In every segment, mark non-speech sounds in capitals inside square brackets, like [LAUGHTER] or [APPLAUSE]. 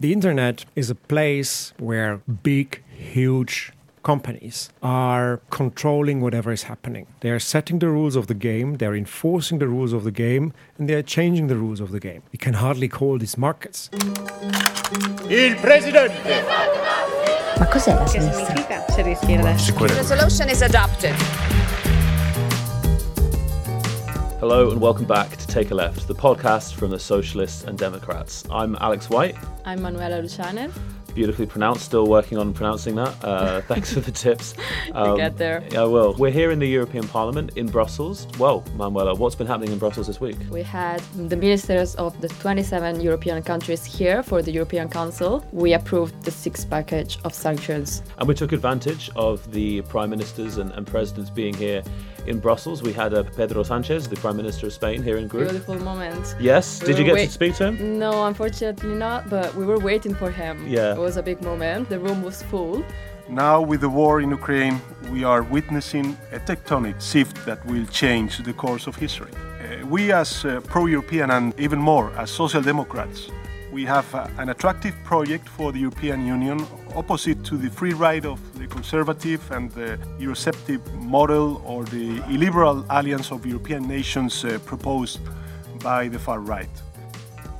The internet is a place where big, huge companies are controlling whatever is happening. They are setting the rules of the game, they're enforcing the rules of the game, and they are changing the rules of the game. We can hardly call these markets. Il presidente! Ma cos'è la Che significa se rischi il Resolution is adopted. Hello and welcome back to Take a Left, the podcast from the Socialists and Democrats. I'm Alex White, I'm Manuela Lucianer. beautifully pronounced, still working on pronouncing that. Uh, [LAUGHS] thanks for the tips. Um, get there. I will. We're here in the European Parliament in Brussels. Well, Manuela, what's been happening in Brussels this week? We had the ministers of the 27 European countries here for the European Council. We approved the sixth package of sanctions. And we took advantage of the prime ministers and, and presidents being here in Brussels. We had uh, Pedro Sanchez, the prime minister of Spain, here in group. Beautiful moment. Yes. We Did you get wait- to speak to him? No, unfortunately not, but we were waiting for him. Yeah. It was a big moment. The room was full. Now, with the war in Ukraine, we are witnessing a tectonic shift that will change the course of history. Uh, we, as uh, pro European and even more as Social Democrats, we have uh, an attractive project for the European Union opposite to the free ride of the conservative and the Eurosceptic model or the illiberal alliance of European nations uh, proposed by the far right.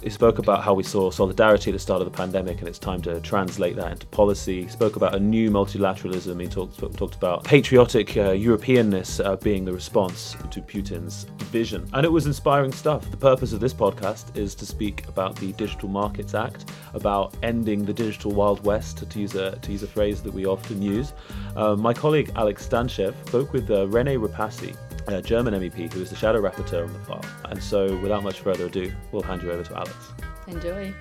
He spoke about how we saw solidarity at the start of the pandemic and it's time to translate that into policy. He spoke about a new multilateralism. He talked, talked about patriotic uh, Europeanness uh, being the response to Putin's vision. And it was inspiring stuff. The purpose of this podcast is to speak about the Digital Markets Act, about ending the digital Wild West, to use a, to use a phrase that we often use. Uh, my colleague Alex Stanchev spoke with uh, Rene Repassi, a German MEP who is the shadow rapporteur on the file. And so, without much further ado, we'll hand you over to Alex. Enjoy.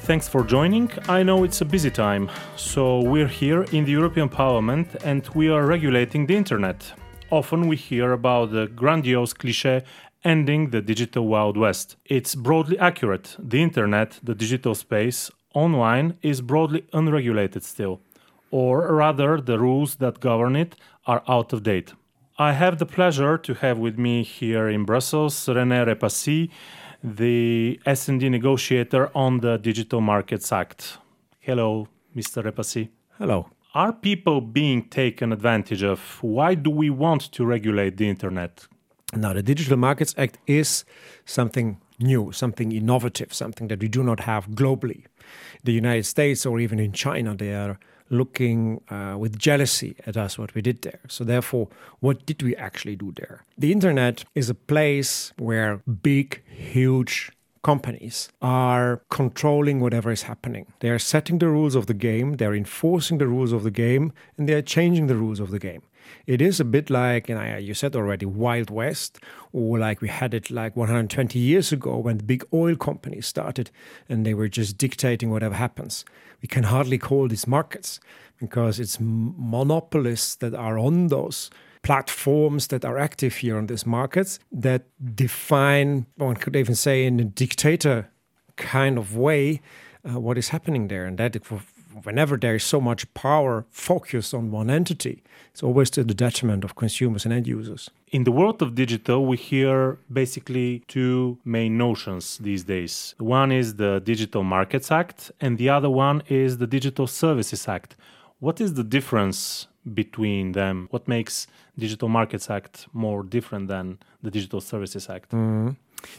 Thanks for joining. I know it's a busy time, so we're here in the European Parliament and we are regulating the internet. Often we hear about the grandiose cliche ending the digital Wild West. It's broadly accurate. The internet, the digital space, online is broadly unregulated still, or rather, the rules that govern it are out of date. I have the pleasure to have with me here in Brussels René Repassi, the S&D negotiator on the Digital Markets Act. Hello, Mr. Repassi. Hello. Are people being taken advantage of? Why do we want to regulate the internet? Now, the Digital Markets Act is something new, something innovative, something that we do not have globally. The United States or even in China, they are looking uh, with jealousy at us what we did there. So, therefore, what did we actually do there? The internet is a place where big, huge companies are controlling whatever is happening. They are setting the rules of the game, they're enforcing the rules of the game, and they are changing the rules of the game. It is a bit like, and I, you said already, Wild West, or like we had it like 120 years ago when the big oil companies started and they were just dictating whatever happens. We can hardly call these markets because it's monopolists that are on those platforms that are active here on these markets that define, one could even say, in a dictator kind of way, uh, what is happening there. And that, whenever there is so much power focused on one entity, it's always to the detriment of consumers and end users. In the world of digital, we hear basically two main notions these days. One is the Digital Markets Act, and the other one is the Digital Services Act. What is the difference between them? What makes Digital Markets Act more different than the Digital Services Act? Mm-hmm.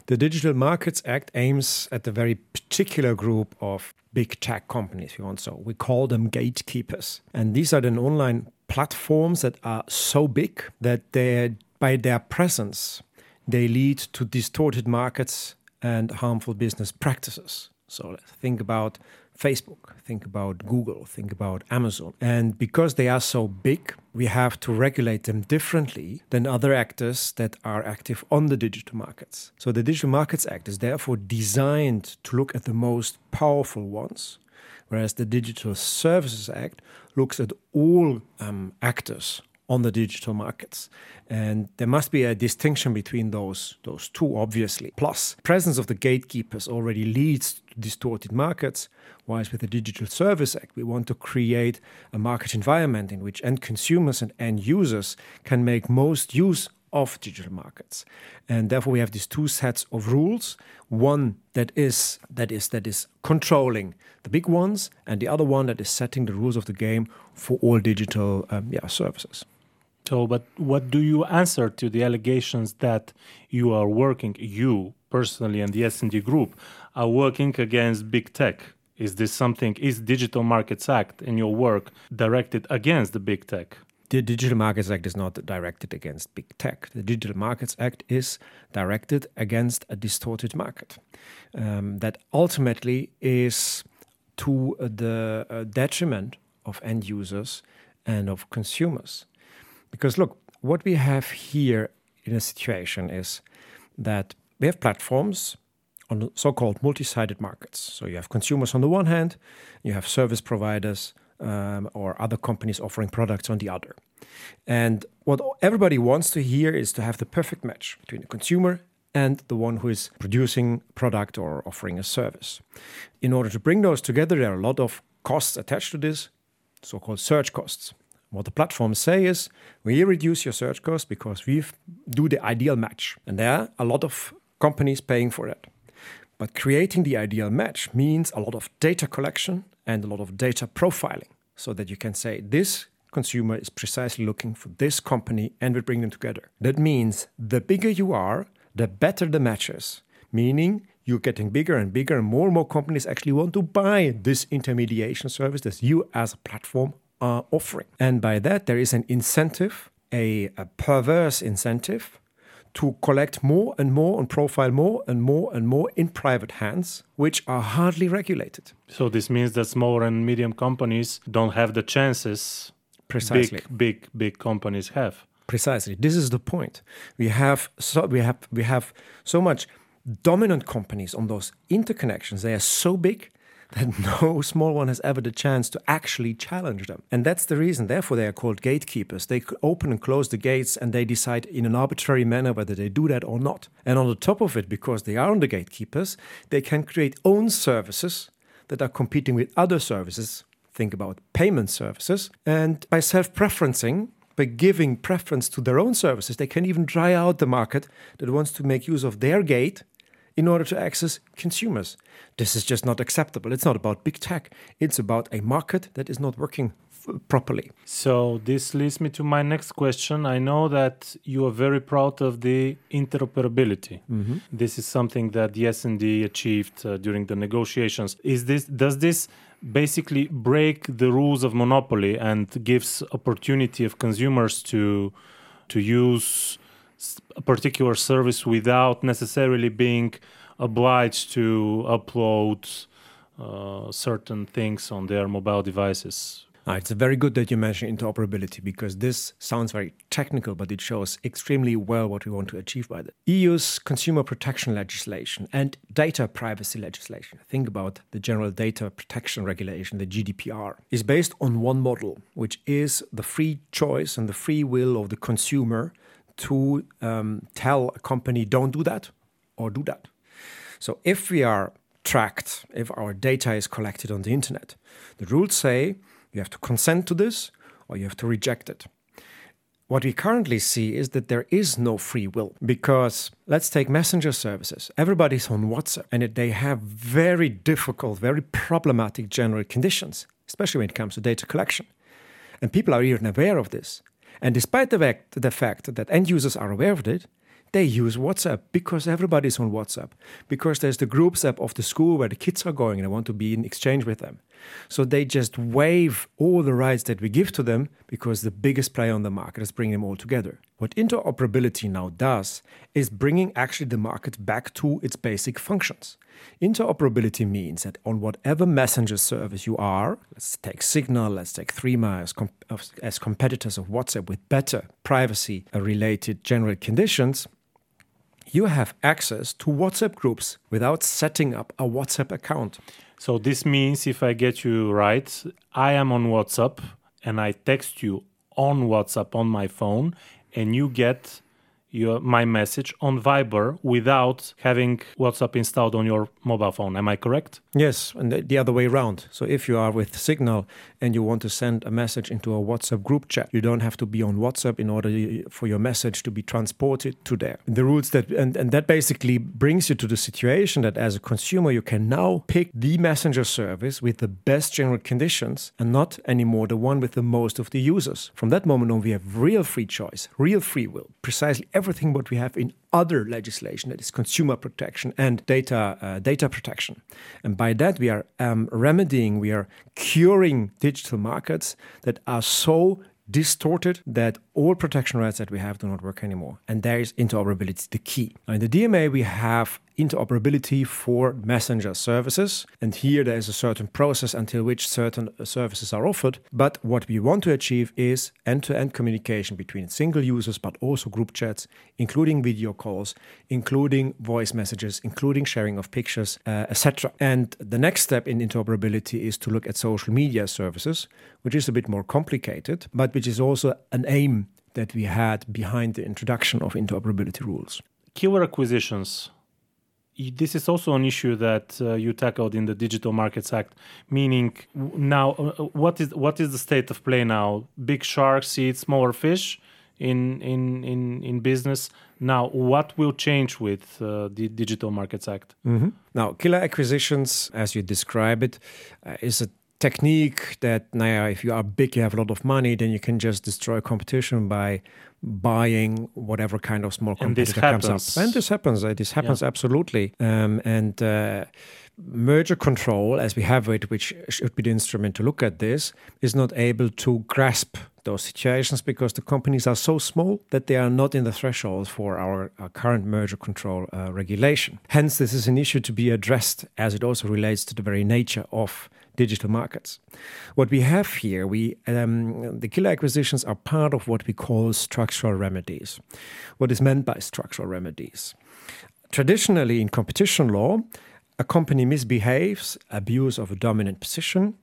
The Digital Markets Act aims at a very particular group of big tech companies, if you want so. We call them gatekeepers. And these are then online platforms that are so big that they by their presence they lead to distorted markets and harmful business practices. So let's think about Facebook, think about Google, think about Amazon. And because they are so big, we have to regulate them differently than other actors that are active on the digital markets. So the Digital Markets Act is therefore designed to look at the most powerful ones, whereas the Digital Services Act looks at all um, actors on the digital markets. And there must be a distinction between those, those two, obviously. Plus, presence of the gatekeepers already leads to distorted markets, whereas with the Digital Service Act, we want to create a market environment in which end consumers and end users can make most use of digital markets. And therefore we have these two sets of rules, one that is that is that is controlling the big ones and the other one that is setting the rules of the game for all digital um, yeah, services. So, but what do you answer to the allegations that you are working, you personally and the S&D group are working against big tech? Is this something, is Digital Markets Act in your work directed against the big tech? The Digital Markets Act is not directed against big tech. The Digital Markets Act is directed against a distorted market um, that ultimately is to the uh, detriment of end users and of consumers. Because look, what we have here in a situation is that we have platforms on so called multi sided markets. So you have consumers on the one hand, you have service providers um, or other companies offering products on the other. And what everybody wants to hear is to have the perfect match between the consumer and the one who is producing product or offering a service. In order to bring those together, there are a lot of costs attached to this, so called search costs. What the platforms say is we reduce your search costs because we do the ideal match. And there are a lot of companies paying for that. But creating the ideal match means a lot of data collection and a lot of data profiling so that you can say this consumer is precisely looking for this company and we bring them together. That means the bigger you are, the better the matches, meaning you're getting bigger and bigger and more and more companies actually want to buy this intermediation service that you as a platform are offering. And by that, there is an incentive, a, a perverse incentive to collect more and more and profile more and more and more in private hands, which are hardly regulated. So this means that small and medium companies don't have the chances Precisely. big, big, big companies have. Precisely. This is the point. We have so we have we have so much dominant companies on those interconnections. They are so big that [LAUGHS] no small one has ever the chance to actually challenge them. And that's the reason, therefore, they are called gatekeepers. They open and close the gates and they decide in an arbitrary manner whether they do that or not. And on the top of it, because they are on the gatekeepers, they can create own services that are competing with other services. Think about payment services. And by self preferencing, by giving preference to their own services, they can even dry out the market that wants to make use of their gate in order to access consumers. This is just not acceptable. It's not about big tech, it's about a market that is not working f- properly. So, this leads me to my next question. I know that you are very proud of the interoperability. Mm-hmm. This is something that the S&D achieved uh, during the negotiations. Is this does this basically break the rules of monopoly and gives opportunity of consumers to to use a particular service without necessarily being obliged to upload uh, certain things on their mobile devices. Ah, it's very good that you mention interoperability because this sounds very technical, but it shows extremely well what we want to achieve by the EU's consumer protection legislation and data privacy legislation. Think about the General Data Protection Regulation, the GDPR, is based on one model, which is the free choice and the free will of the consumer to um, tell a company, don't do that or do that. So if we are tracked, if our data is collected on the internet, the rules say you have to consent to this or you have to reject it. What we currently see is that there is no free will because let's take messenger services. Everybody's on WhatsApp and they have very difficult, very problematic general conditions, especially when it comes to data collection. And people are even aware of this. And despite the fact, the fact that end users are aware of it, they use WhatsApp because everybody's on WhatsApp. Because there's the groups app of the school where the kids are going and they want to be in exchange with them. So they just waive all the rights that we give to them because the biggest player on the market is bringing them all together. What interoperability now does is bringing actually the market back to its basic functions. Interoperability means that on whatever messenger service you are, let's take Signal, let's take Threema as, com- as competitors of WhatsApp with better privacy related general conditions, you have access to WhatsApp groups without setting up a WhatsApp account. So this means, if I get you right, I am on WhatsApp and I text you on WhatsApp on my phone, and you get your my message on Viber without having WhatsApp installed on your mobile phone. Am I correct? Yes, and the, the other way around. So if you are with Signal and you want to send a message into a WhatsApp group chat, you don't have to be on WhatsApp in order for your message to be transported to there. The rules that and, and that basically brings you to the situation that as a consumer you can now pick the messenger service with the best general conditions and not anymore the one with the most of the users. From that moment on we have real free choice, real free will, precisely everything what we have in other legislation that is consumer protection and data uh, data protection. And by that we are um, remedying, we are curing digital markets that are so distorted that all protection rights that we have do not work anymore. And there is interoperability the key. Now, in the DMA, we have interoperability for messenger services. And here there is a certain process until which certain services are offered. But what we want to achieve is end to end communication between single users, but also group chats, including video calls, including voice messages, including sharing of pictures, uh, etc. And the next step in interoperability is to look at social media services, which is a bit more complicated, but which is also an aim that we had behind the introduction of interoperability rules. Killer acquisitions this is also an issue that uh, you tackled in the Digital Markets Act. Meaning, now, uh, uh, what is what is the state of play now? Big sharks eat smaller fish in in in in business. Now, what will change with uh, the Digital Markets Act? Mm-hmm. Now, killer acquisitions, as you describe it, uh, is a technique that now if you are big you have a lot of money then you can just destroy competition by buying whatever kind of small competitor comes up. And this happens. Uh, this happens yeah. absolutely. Um, and uh, merger control, as we have it, which should be the instrument to look at this, is not able to grasp those situations because the companies are so small that they are not in the threshold for our, our current merger control uh, regulation. Hence, this is an issue to be addressed as it also relates to the very nature of digital markets. What we have here, we um, the killer acquisitions are part of what we call structural remedies. What is meant by structural remedies? Traditionally, in competition law, a company misbehaves, abuse of a dominant position.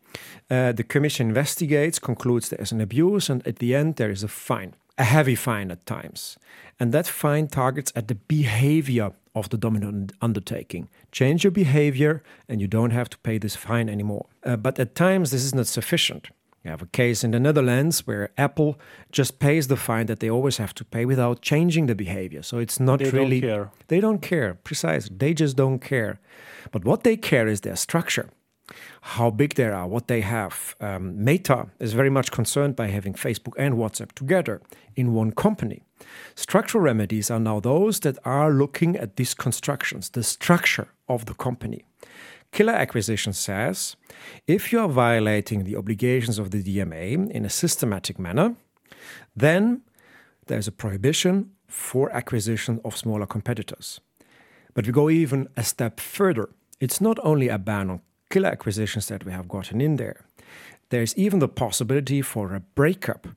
Uh, the commission investigates, concludes there is an abuse, and at the end there is a fine, a heavy fine at times. And that fine targets at the behavior of the dominant undertaking. Change your behavior, and you don't have to pay this fine anymore. Uh, but at times, this is not sufficient. You have a case in the Netherlands where Apple just pays the fine that they always have to pay without changing the behavior. So it's not they really. Don't care. They don't care, precisely. They just don't care. But what they care is their structure how big they are, what they have. Um, Meta is very much concerned by having Facebook and WhatsApp together in one company. Structural remedies are now those that are looking at these constructions, the structure of the company. Killer acquisition says if you are violating the obligations of the DMA in a systematic manner, then there's a prohibition for acquisition of smaller competitors. But we go even a step further. It's not only a ban on killer acquisitions that we have gotten in there. There's even the possibility for a breakup.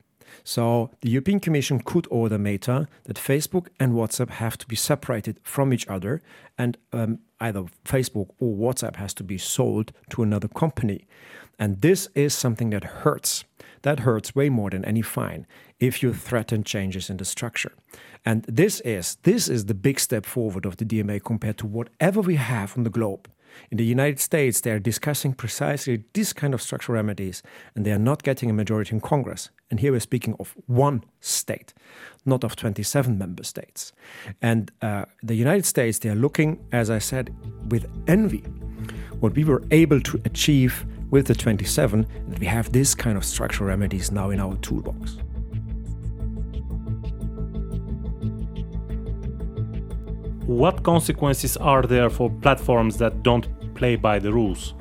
So the European Commission could order Meta that Facebook and WhatsApp have to be separated from each other, and um, either Facebook or WhatsApp has to be sold to another company. And this is something that hurts. That hurts way more than any fine if you threaten changes in the structure. And this is this is the big step forward of the DMA compared to whatever we have on the globe. In the United States, they are discussing precisely this kind of structural remedies, and they are not getting a majority in Congress. And here we're speaking of one state, not of 27 member states. And uh, the United States, they are looking, as I said, with envy what we were able to achieve with the 27, that we have this kind of structural remedies now in our toolbox. What consequences are there for platforms that don't play by the rules?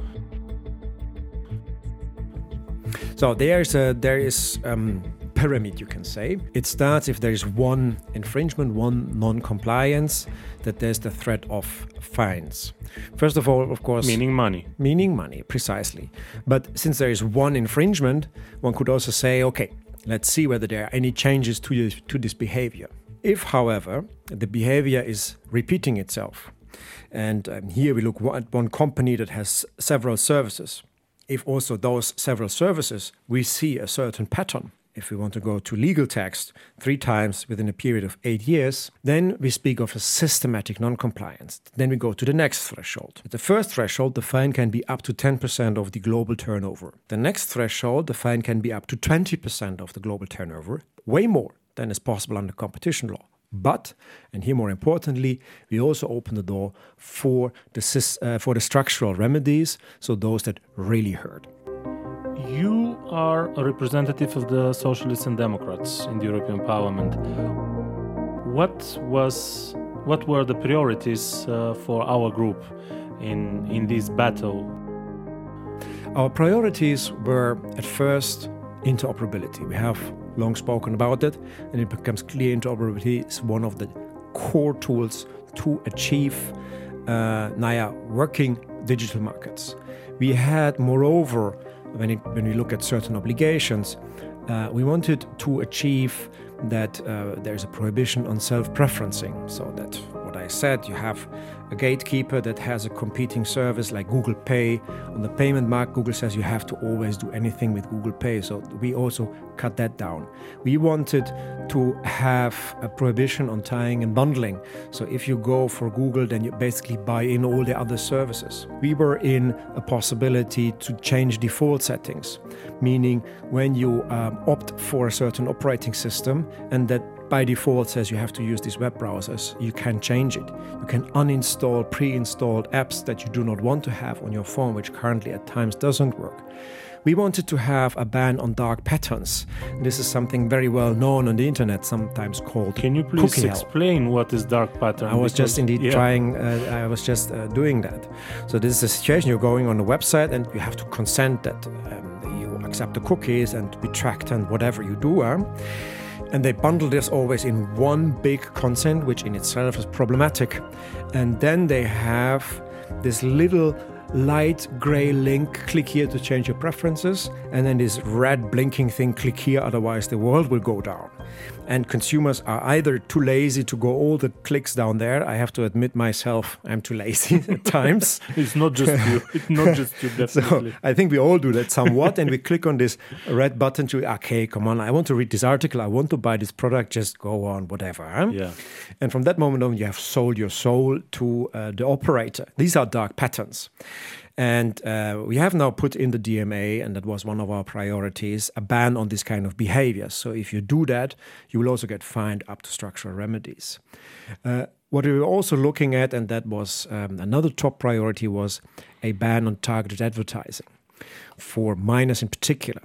So there's a there is um, pyramid, you can say. It starts if there is one infringement, one non-compliance, that there's the threat of fines. First of all, of course, meaning money. Meaning money, precisely. But since there is one infringement, one could also say, okay, let's see whether there are any changes to this, to this behavior. If, however, the behavior is repeating itself, and um, here we look at one company that has several services, if also those several services we see a certain pattern, if we want to go to legal text, three times within a period of eight years, then we speak of a systematic non-compliance. Then we go to the next threshold. At the first threshold, the fine can be up to 10% of the global turnover. The next threshold, the fine can be up to 20% of the global turnover, way more than is possible under competition law. But, and here more importantly, we also open the door for the, uh, for the structural remedies, so those that really hurt. You are a representative of the Socialists and Democrats in the European Parliament. What was what were the priorities uh, for our group in in this battle? Our priorities were at first interoperability. We have long spoken about it, and it becomes clear interoperability is one of the core tools to achieve uh, Naya working digital markets. We had, moreover, when, it, when we look at certain obligations, uh, we wanted to achieve that uh, there's a prohibition on self-preferencing, so that what I said, you have a gatekeeper that has a competing service like Google Pay. On the payment mark, Google says you have to always do anything with Google Pay. So we also cut that down. We wanted to have a prohibition on tying and bundling. So if you go for Google, then you basically buy in all the other services. We were in a possibility to change default settings, meaning when you um, opt for a certain operating system and that by default says you have to use these web browsers. You can change it. You can uninstall pre-installed apps that you do not want to have on your phone, which currently at times doesn't work. We wanted to have a ban on dark patterns. This is something very well known on the internet, sometimes called. Can you please explain what is dark pattern? I was because, just indeed yeah. trying. Uh, I was just uh, doing that. So this is a situation: you're going on a website and you have to consent that um, you accept the cookies and be tracked and whatever you do. Uh, and they bundle this always in one big consent, which in itself is problematic. And then they have this little light gray link, click here to change your preferences, and then this red blinking thing, click here, otherwise the world will go down. And consumers are either too lazy to go all the clicks down there. I have to admit myself, I'm too lazy [LAUGHS] at times. [LAUGHS] it's not just you. It's not just you, [LAUGHS] definitely. So I think we all do that somewhat, and we click on this red button to, okay, come on, I want to read this article, I want to buy this product, just go on, whatever. Huh? Yeah. And from that moment on, you have sold your soul to uh, the operator. These are dark patterns. And uh, we have now put in the DMA, and that was one of our priorities, a ban on this kind of behavior. So if you do that, you will also get fined up to structural remedies. Uh, what we were also looking at, and that was um, another top priority, was a ban on targeted advertising for minors in particular.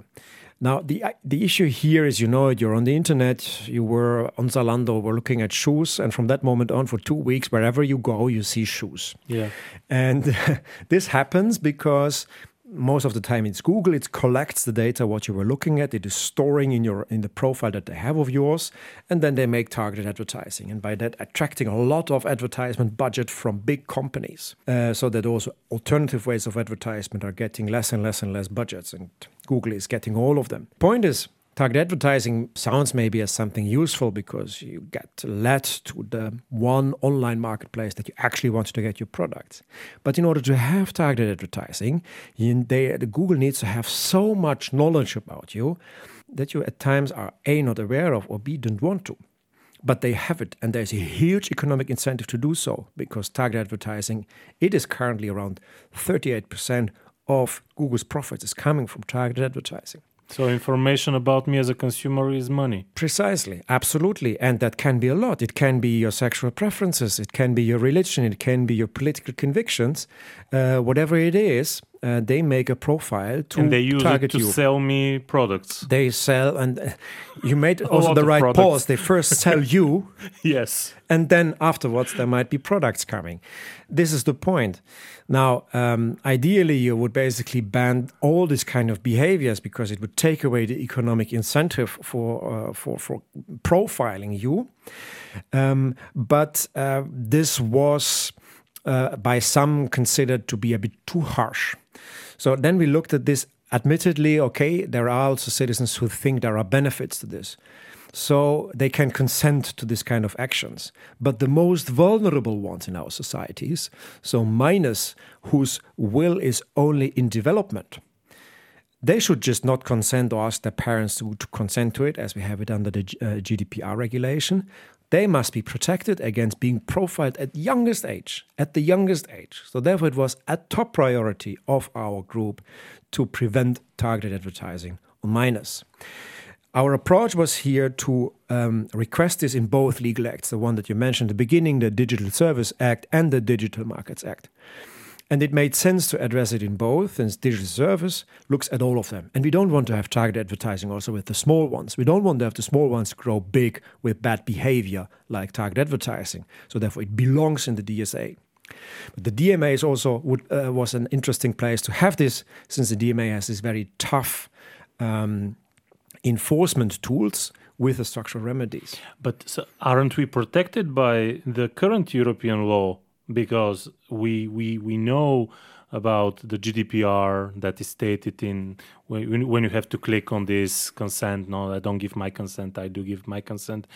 Now, the uh, the issue here is, you know, it, you're on the internet, you were on Zalando, we're looking at shoes, and from that moment on, for two weeks, wherever you go, you see shoes. Yeah. And [LAUGHS] this happens because most of the time it's Google. It collects the data what you were looking at. It is storing in your in the profile that they have of yours, and then they make targeted advertising, and by that attracting a lot of advertisement budget from big companies, uh, so that also alternative ways of advertisement are getting less and less and less budgets, and Google is getting all of them. Point is, Target advertising sounds maybe as something useful because you get led to the one online marketplace that you actually want to get your products. But in order to have targeted advertising, you, they, the Google needs to have so much knowledge about you that you at times are A, not aware of, or B, don't want to. But they have it, and there's a huge economic incentive to do so because target advertising, it is currently around 38% of Google's profits is coming from targeted advertising. So information about me as a consumer is money. Precisely, absolutely, and that can be a lot. It can be your sexual preferences, it can be your religion, it can be your political convictions, uh, whatever it is. Uh, they make a profile to and they use target it to you. sell me products. They sell, and uh, you made [LAUGHS] also the right pause. They first sell you, [LAUGHS] yes, and then afterwards there might be products coming. This is the point. Now, um, ideally, you would basically ban all these kind of behaviors because it would take away the economic incentive for uh, for for profiling you. Um, but uh, this was uh, by some considered to be a bit too harsh. So then we looked at this. Admittedly, okay, there are also citizens who think there are benefits to this. So they can consent to this kind of actions. But the most vulnerable ones in our societies, so minors whose will is only in development, they should just not consent or ask their parents to, to consent to it, as we have it under the uh, GDPR regulation. They must be protected against being profiled at youngest age, at the youngest age. So therefore, it was a top priority of our group to prevent targeted advertising on minors. Our approach was here to um, request this in both legal acts, the one that you mentioned at the beginning, the Digital Service Act and the Digital Markets Act. And it made sense to address it in both, since digital service looks at all of them. And we don't want to have targeted advertising also with the small ones. We don't want to have the small ones grow big with bad behavior like target advertising. So therefore, it belongs in the DSA. But the DMA is also would, uh, was an interesting place to have this, since the DMA has this very tough um, enforcement tools with the structural remedies. But so aren't we protected by the current European law because we we we know about the GDPR that is stated in when when you have to click on this consent. No, I don't give my consent. I do give my consent.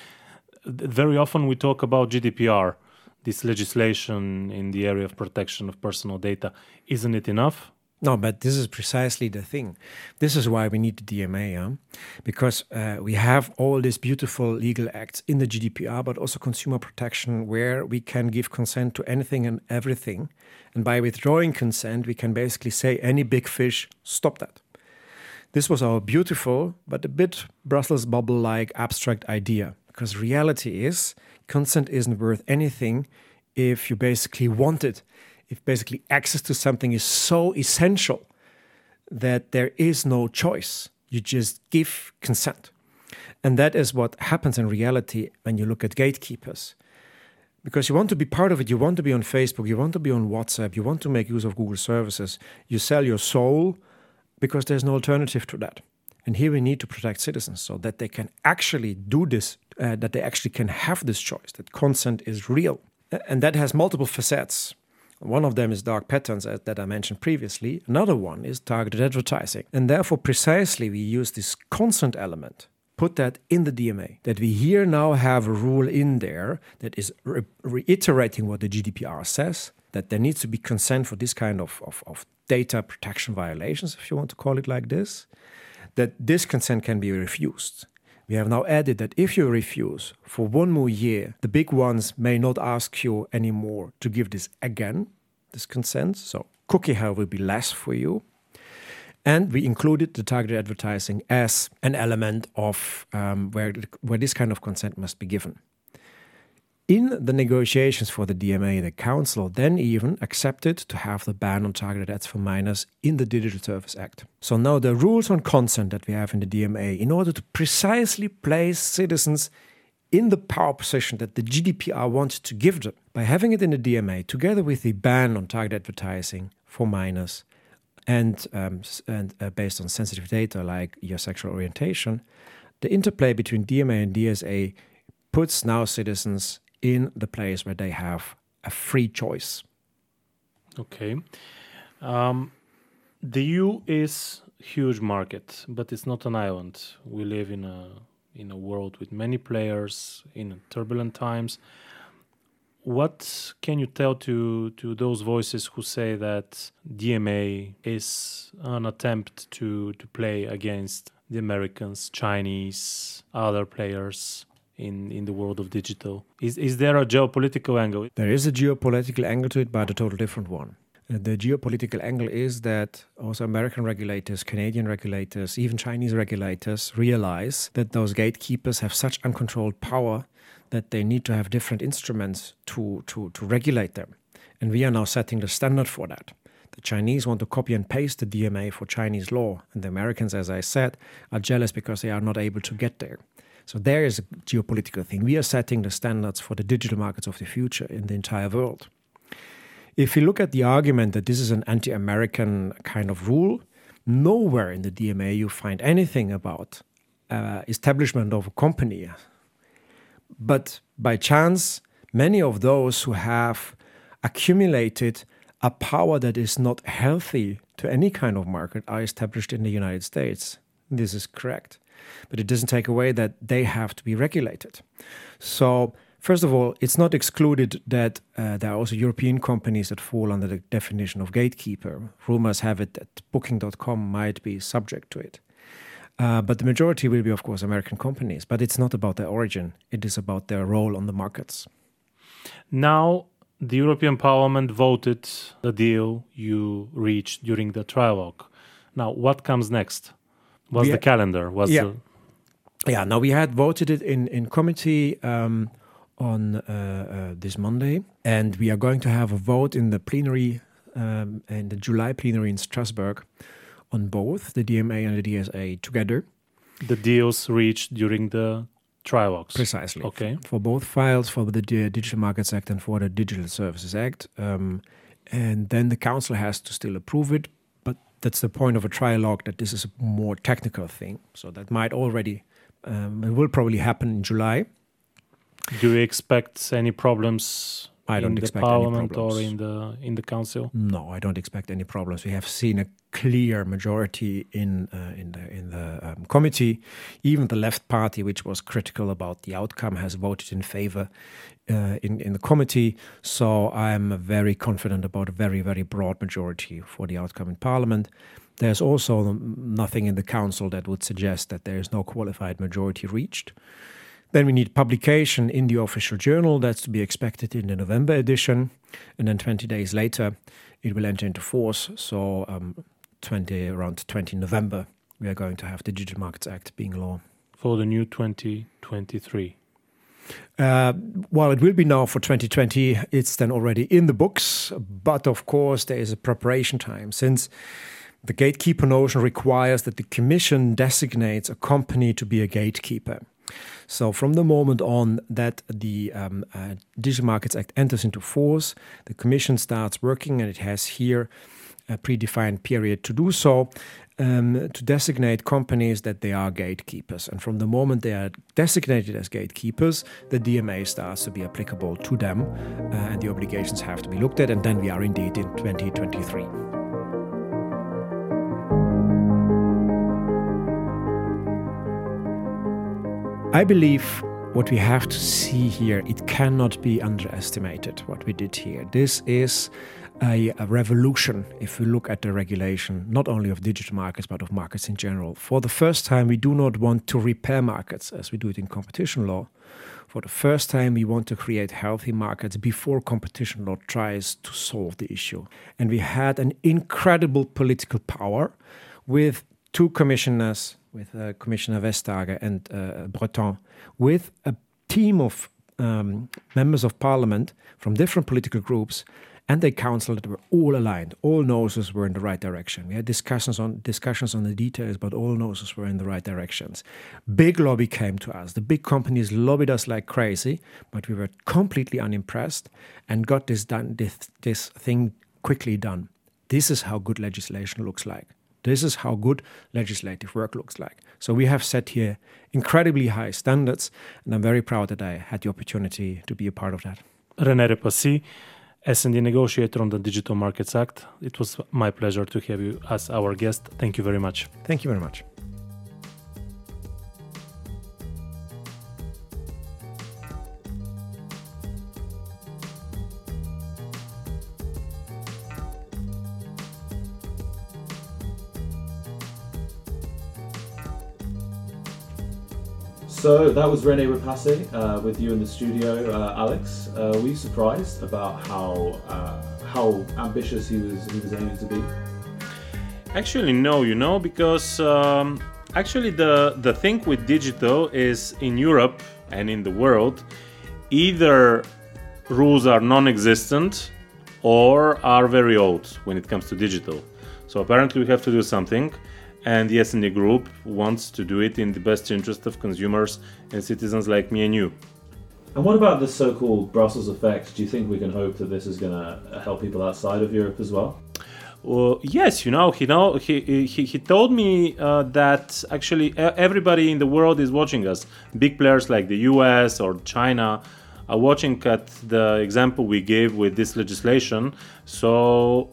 Very often we talk about GDPR, this legislation in the area of protection of personal data. Isn't it enough? No, but this is precisely the thing. This is why we need the DMA, huh? because uh, we have all these beautiful legal acts in the GDPR, but also consumer protection, where we can give consent to anything and everything. And by withdrawing consent, we can basically say any big fish, stop that. This was our beautiful, but a bit Brussels bubble like abstract idea, because reality is consent isn't worth anything if you basically want it if basically access to something is so essential that there is no choice, you just give consent. And that is what happens in reality when you look at gatekeepers. Because you want to be part of it, you want to be on Facebook, you want to be on WhatsApp, you want to make use of Google services, you sell your soul because there's no alternative to that. And here we need to protect citizens so that they can actually do this, uh, that they actually can have this choice, that consent is real. And that has multiple facets. One of them is dark patterns uh, that I mentioned previously. Another one is targeted advertising. And therefore, precisely, we use this consent element, put that in the DMA, that we here now have a rule in there that is re- reiterating what the GDPR says, that there needs to be consent for this kind of, of, of data protection violations, if you want to call it like this, that this consent can be refused. We have now added that if you refuse for one more year, the big ones may not ask you anymore to give this again, this consent. So cookie hell will be less for you. And we included the targeted advertising as an element of um, where, where this kind of consent must be given. In the negotiations for the DMA, the Council then even accepted to have the ban on targeted ads for minors in the Digital Service Act. So now the rules on consent that we have in the DMA, in order to precisely place citizens in the power position that the GDPR wants to give them, by having it in the DMA, together with the ban on targeted advertising for minors, and, um, and uh, based on sensitive data like your sexual orientation, the interplay between DMA and DSA puts now citizens in the place where they have a free choice. Okay. Um, the EU is huge market, but it's not an island. We live in a in a world with many players in turbulent times. What can you tell to to those voices who say that DMA is an attempt to to play against the Americans, Chinese, other players? In, in the world of digital. Is, is there a geopolitical angle? There is a geopolitical angle to it, but a total different one. Uh, the geopolitical angle is that also American regulators, Canadian regulators, even Chinese regulators realize that those gatekeepers have such uncontrolled power that they need to have different instruments to, to, to regulate them. And we are now setting the standard for that. The Chinese want to copy and paste the DMA for Chinese law, and the Americans, as I said, are jealous because they are not able to get there. So there is a geopolitical thing. We are setting the standards for the digital markets of the future in the entire world. If you look at the argument that this is an anti American kind of rule, nowhere in the DMA you find anything about uh, establishment of a company. But by chance, many of those who have accumulated a power that is not healthy to any kind of market are established in the United States. This is correct but it doesn't take away that they have to be regulated. So, First of all, it's not excluded that uh, there are also European companies that fall under the definition of gatekeeper. Rumors have it that Booking.com might be subject to it. Uh, but the majority will be, of course, American companies. But it's not about their origin, it is about their role on the markets. Now, the European Parliament voted the deal you reached during the trilogue. Now, what comes next? What's the calendar? What's yeah. the... yeah, now we had voted it in, in committee um, on uh, uh, this Monday, and we are going to have a vote in the plenary, um, in the July plenary in Strasbourg on both the DMA and the DSA together. The deals reached during the trilogues. Precisely. Okay. For both files, for the D- Digital Markets Act and for the Digital Services Act. Um, and then the Council has to still approve it. That's the point of a trialogue that this is a more technical thing. So that might already, um, it will probably happen in July. Do you expect any problems I don't in the expect any parliament or in the in the council? No, I don't expect any problems. We have seen a clear majority in uh, in the in the um, committee. Even the left party, which was critical about the outcome, has voted in favor uh, in in the committee. So I'm very confident about a very very broad majority for the outcome in Parliament. There's also nothing in the council that would suggest that there is no qualified majority reached. Then we need publication in the official journal. That's to be expected in the November edition. And then 20 days later, it will enter into force. So, um, 20, around 20 November, we are going to have the Digital Markets Act being law. For the new 2023. Uh, while it will be now for 2020, it's then already in the books. But of course, there is a preparation time since the gatekeeper notion requires that the Commission designates a company to be a gatekeeper. So, from the moment on that the um, uh, Digital Markets Act enters into force, the Commission starts working, and it has here a predefined period to do so um, to designate companies that they are gatekeepers. And from the moment they are designated as gatekeepers, the DMA starts to be applicable to them, uh, and the obligations have to be looked at. And then we are indeed in 2023. I believe what we have to see here, it cannot be underestimated what we did here. This is a, a, revolution if we look at the regulation, not only of digital markets, but of markets in general. For the first time, we do not want to repair markets as we do it in competition law. For the first time, we want to create healthy markets before competition law tries to solve the issue. And we had an incredible political power with two commissioners with uh, Commissioner Vestager and uh, Breton, with a team of um, members of parliament from different political groups and a council that were all aligned. All noses were in the right direction. We had discussions on discussions on the details, but all noses were in the right directions. Big lobby came to us. The big companies lobbied us like crazy, but we were completely unimpressed and got this done. This, this thing quickly done. This is how good legislation looks like. This is how good legislative work looks like. So we have set here incredibly high standards, and I'm very proud that I had the opportunity to be a part of that. René Repassi, S&D negotiator on the Digital Markets Act. It was my pleasure to have you as our guest. Thank you very much. Thank you very much. So that was Rene Repassi uh, with you in the studio, uh, Alex. Uh, were you surprised about how uh, how ambitious he was he was aiming to be? Actually, no. You know, because um, actually the the thing with digital is in Europe and in the world, either rules are non-existent or are very old when it comes to digital. So apparently, we have to do something and the S&D Group wants to do it in the best interest of consumers and citizens like me and you. And what about the so-called Brussels effect? Do you think we can hope that this is going to help people outside of Europe as well? Well, yes, you know, he know he he, he told me uh, that actually everybody in the world is watching us. Big players like the U.S. or China are watching at the example we gave with this legislation. So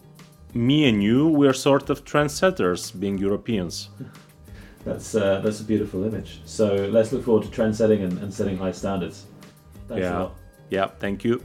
me and you, we're sort of trendsetters, being Europeans. That's uh, that's a beautiful image. So let's look forward to trendsetting and, and setting high standards. Thanks a yeah. lot. Yeah. Thank you.